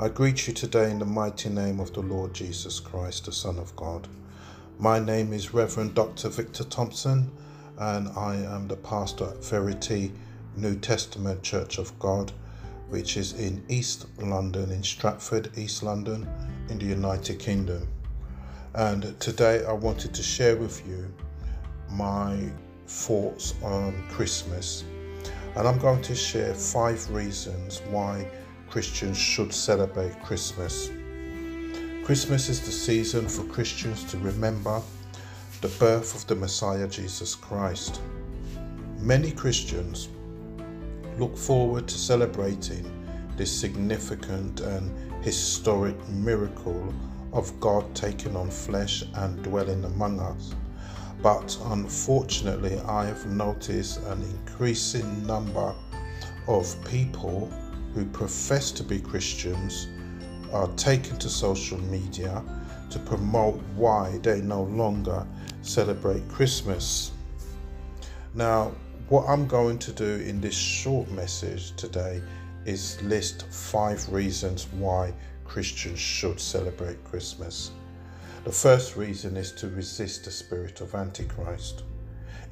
I greet you today in the mighty name of the Lord Jesus Christ, the Son of God. My name is Reverend Dr. Victor Thompson, and I am the pastor at Verity New Testament Church of God, which is in East London, in Stratford, East London, in the United Kingdom. And today I wanted to share with you my thoughts on Christmas. And I'm going to share five reasons why Christians should celebrate Christmas. Christmas is the season for Christians to remember the birth of the Messiah Jesus Christ. Many Christians look forward to celebrating this significant and historic miracle of God taking on flesh and dwelling among us. But unfortunately, I have noticed an increasing number of people who profess to be Christians are taken to social media to promote why they no longer celebrate Christmas. Now, what I'm going to do in this short message today is list five reasons why Christians should celebrate Christmas. The first reason is to resist the spirit of Antichrist.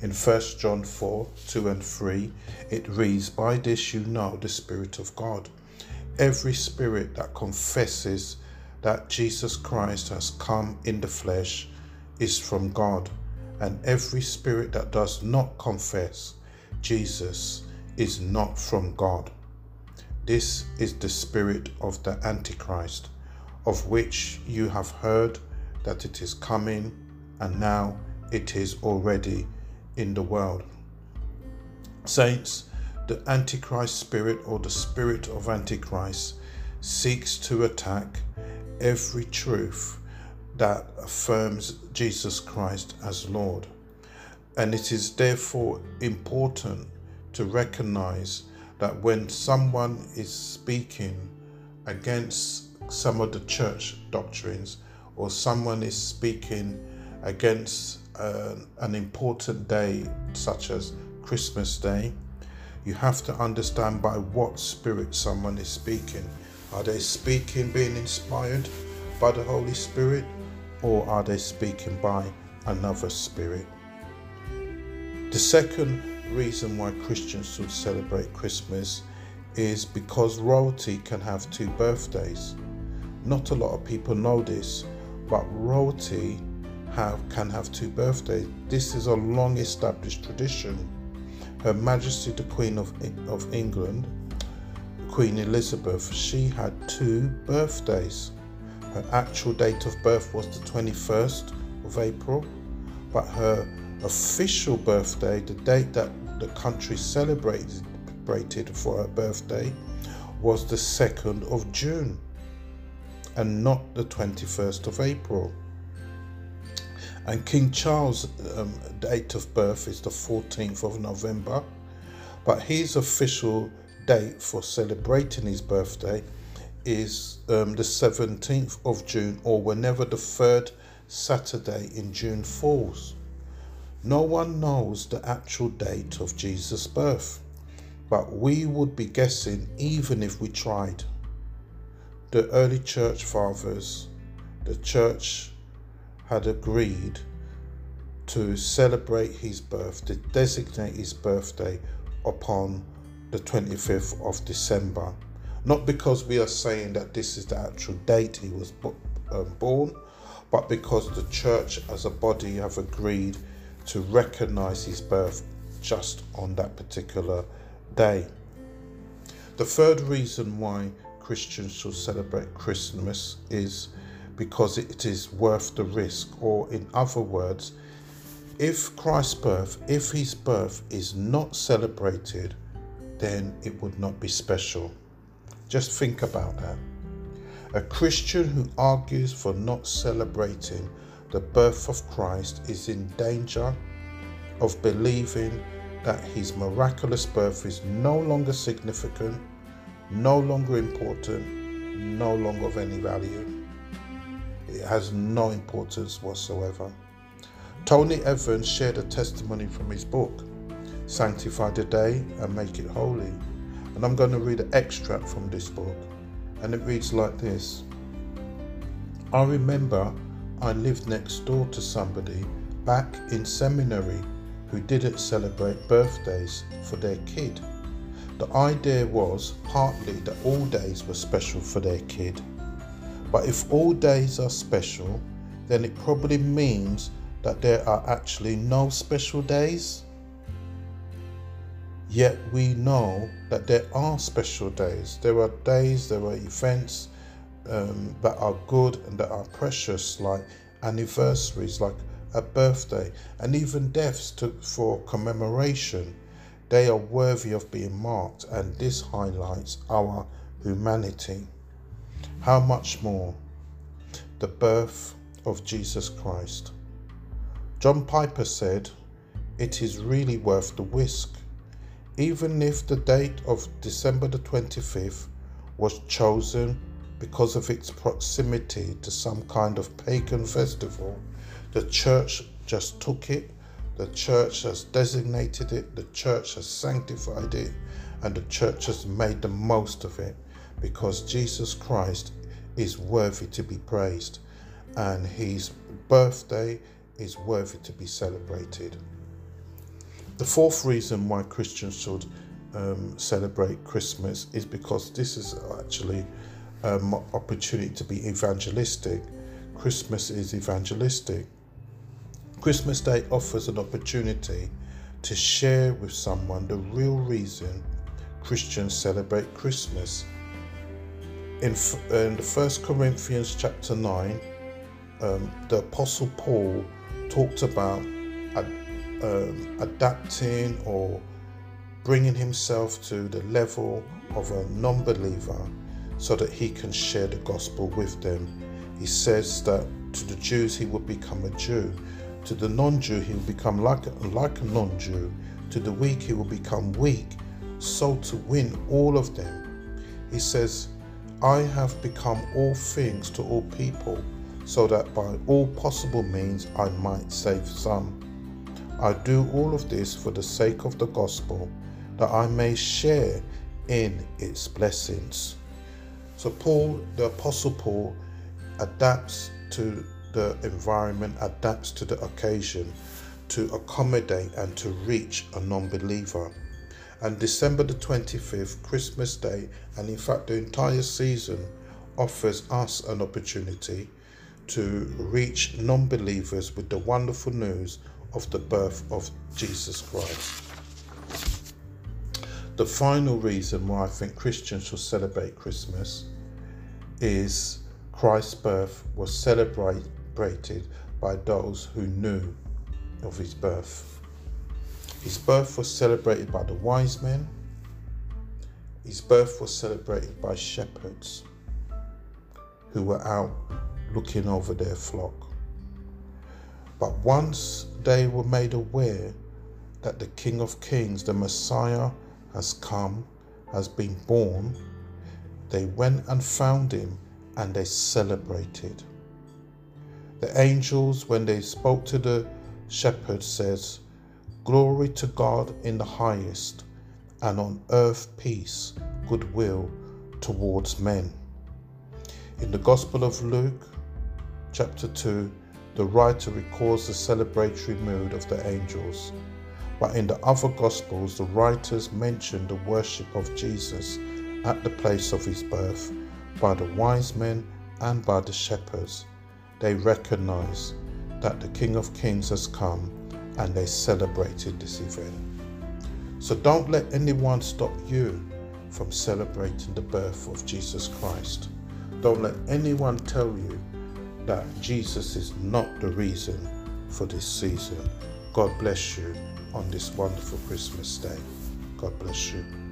In 1 John 4 2 and 3, it reads, By this you know the Spirit of God. Every spirit that confesses that Jesus Christ has come in the flesh is from God, and every spirit that does not confess Jesus is not from God. This is the spirit of the Antichrist, of which you have heard that it is coming, and now it is already in the world. Saints, the Antichrist spirit or the spirit of Antichrist seeks to attack every truth that affirms Jesus Christ as Lord. And it is therefore important to recognize that when someone is speaking against some of the church doctrines or someone is speaking against uh, an important day such as Christmas Day, you have to understand by what spirit someone is speaking. Are they speaking being inspired by the Holy Spirit or are they speaking by another spirit? The second reason why Christians should celebrate Christmas is because royalty can have two birthdays. Not a lot of people know this, but royalty have, can have two birthdays. This is a long established tradition. Her Majesty the Queen of, of England, Queen Elizabeth, she had two birthdays. Her actual date of birth was the 21st of April, but her official birthday, the date that the country celebrated for her birthday, was the 2nd of June and not the 21st of April. And King Charles' um, date of birth is the 14th of November, but his official date for celebrating his birthday is um, the 17th of June or whenever the third Saturday in June falls. No one knows the actual date of Jesus' birth, but we would be guessing even if we tried. The early church fathers, the church had agreed to celebrate his birth, to designate his birthday upon the 25th of December. Not because we are saying that this is the actual date he was um, born, but because the church as a body have agreed to recognize his birth just on that particular day. The third reason why Christians should celebrate Christmas is because it is worth the risk, or in other words, if Christ's birth, if his birth is not celebrated, then it would not be special. Just think about that. A Christian who argues for not celebrating the birth of Christ is in danger of believing that his miraculous birth is no longer significant, no longer important, no longer of any value. Has no importance whatsoever. Tony Evans shared a testimony from his book, Sanctify the Day and Make It Holy. And I'm going to read an extract from this book. and it reads like this I remember I lived next door to somebody back in seminary who didn't celebrate birthdays for their kid. The idea was partly that all days were special for their kid. But if all days are special, then it probably means that there are actually no special days. Yet we know that there are special days. There are days, there are events um, that are good and that are precious, like anniversaries, like a birthday, and even deaths to, for commemoration. They are worthy of being marked, and this highlights our humanity. How much more the birth of Jesus Christ? John Piper said, It is really worth the whisk. Even if the date of December the 25th was chosen because of its proximity to some kind of pagan festival, the church just took it, the church has designated it, the church has sanctified it, and the church has made the most of it because Jesus Christ is worthy to be praised and his birthday is worthy to be celebrated. The fourth reason why Christians should um, celebrate Christmas is because this is actually an opportunity to be evangelistic. Christmas is evangelistic. Christmas Day offers an opportunity to share with someone the real reason Christians celebrate Christmas. In, in the First Corinthians chapter 9, um, the Apostle Paul talked about ad, um, adapting or bringing himself to the level of a non believer so that he can share the gospel with them. He says that to the Jews he would become a Jew, to the non Jew, he will become like, like a non Jew. To the weak, he will become weak, so to win all of them. He says, I have become all things to all people, so that by all possible means I might save some. I do all of this for the sake of the gospel, that I may share in its blessings. So, Paul, the Apostle Paul, adapts to the environment adapts to the occasion to accommodate and to reach a non believer. And December the 25th, Christmas Day, and in fact the entire season, offers us an opportunity to reach non believers with the wonderful news of the birth of Jesus Christ. The final reason why I think Christians should celebrate Christmas is Christ's birth was celebrated celebrated by those who knew of his birth. His birth was celebrated by the wise men. His birth was celebrated by shepherds who were out looking over their flock. But once they were made aware that the King of Kings, the Messiah, has come, has been born, they went and found him and they celebrated. The angels, when they spoke to the shepherds, says, Glory to God in the highest, and on earth peace, goodwill towards men. In the Gospel of Luke, chapter 2, the writer records the celebratory mood of the angels. But in the other Gospels, the writers mention the worship of Jesus at the place of his birth by the wise men and by the shepherds they recognize that the King of Kings has come and they celebrated this event. So don't let anyone stop you from celebrating the birth of Jesus Christ. Don't let anyone tell you that Jesus is not the reason for this season. God bless you on this wonderful Christmas day. God bless you.